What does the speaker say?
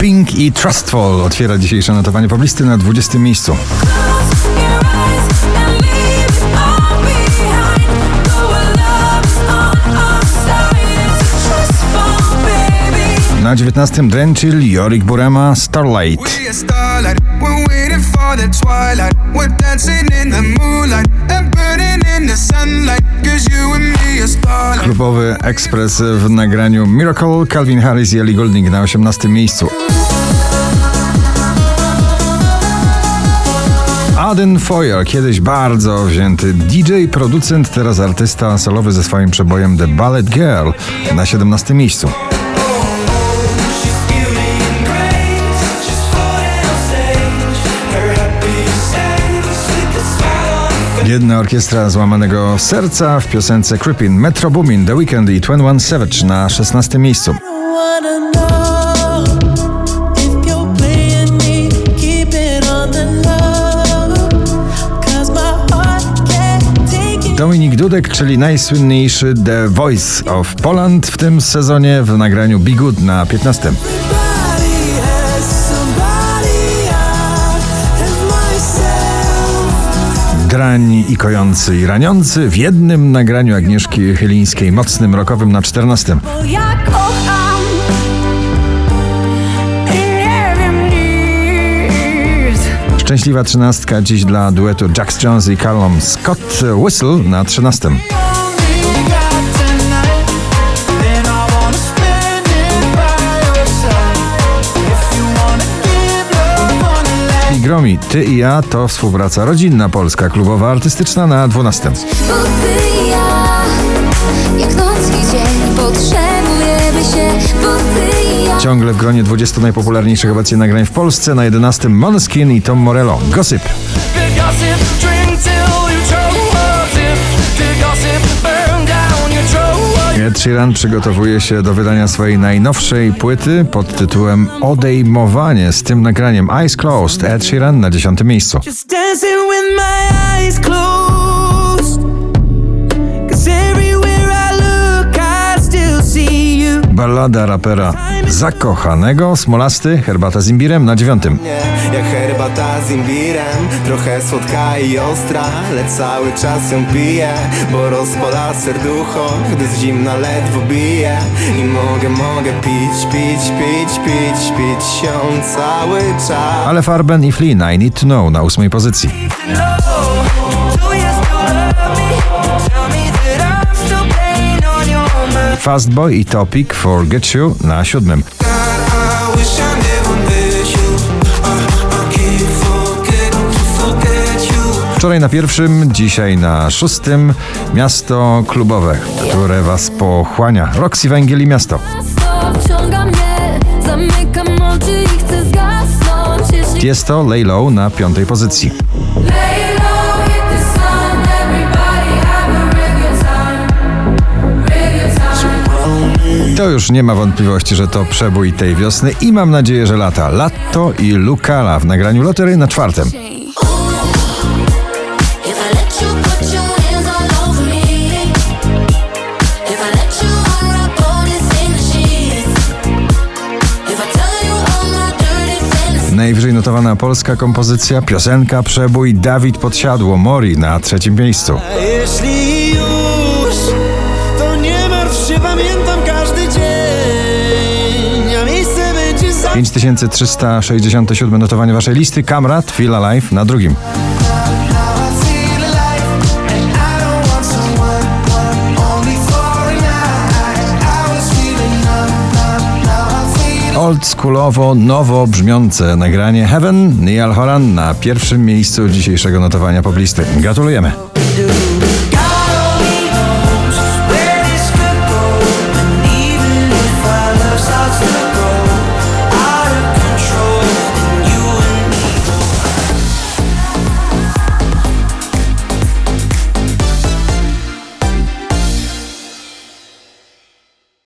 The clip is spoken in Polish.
Pink i Trustful otwiera dzisiejsze notowanie poblisty na 20 miejscu. Na 19 Drenchill, Jorik Burema, Starlight. Klubowy ekspres w nagraniu Miracle, Calvin Harris i Ellie Goulding na 18 miejscu. Aden Foyer, kiedyś bardzo wzięty DJ, producent, teraz artysta solowy ze swoim przebojem The Ballet Girl na 17 miejscu. Jedna orkiestra złamanego serca w piosence Creepin, Metro Boomin, The Weeknd i 21 Savage na 16 miejscu. Dominik Dudek, czyli najsłynniejszy The Voice of Poland w tym sezonie w nagraniu Be Good na 15. Drań i kojący i raniący w jednym nagraniu Agnieszki Chylińskiej, mocnym rokowym na 14. Szczęśliwa trzynastka dziś dla duetu Jax Jones i Callum Scott Whistle na 13. Gromi, ty i ja to współpraca rodzinna, polska, klubowa, artystyczna na 12. Ciągle w gronie 20 najpopularniejszych obecnie nagrań w Polsce, na 11 Måneskin i Tom Morello. Gossip. Ed Sheeran przygotowuje się do wydania swojej najnowszej płyty pod tytułem Odejmowanie z tym nagraniem Eyes Closed. Ed Sheeran na dziesiątym miejscu. Ballada rapera zakochanego, smolasty, herbata z imbirem na dziewiątym. Jak herbata z imbirem, trochę słodka i ostra, ale cały czas ją piję, bo rozpala serducho, gdy z zimna ledwo bije. I mogę, mogę pić, pić, pić, pić, pić się cały czas. Ale Farben i Flynn, I Need To Know na ósmej pozycji. Fastboy i Topic Forget You na siódmym. Wczoraj na pierwszym, dzisiaj na szóstym. Miasto klubowe, które was pochłania. Roxy Węgiel i miasto. Jest to Lay Low na piątej pozycji. To już nie ma wątpliwości, że to przebój tej wiosny i mam nadzieję, że lata. Lato i Lukala w nagraniu lotery na czwartym. Najwyżej notowana polska kompozycja, piosenka, przebój Dawid Podsiadło, Mori na trzecim miejscu. Jeśli 5367 notowanie waszej listy, Kamrat, Feel Alive na drugim. oldschoolowo, nowo brzmiące nagranie Heaven Niall Horan na pierwszym miejscu dzisiejszego notowania poblisty. Gratulujemy.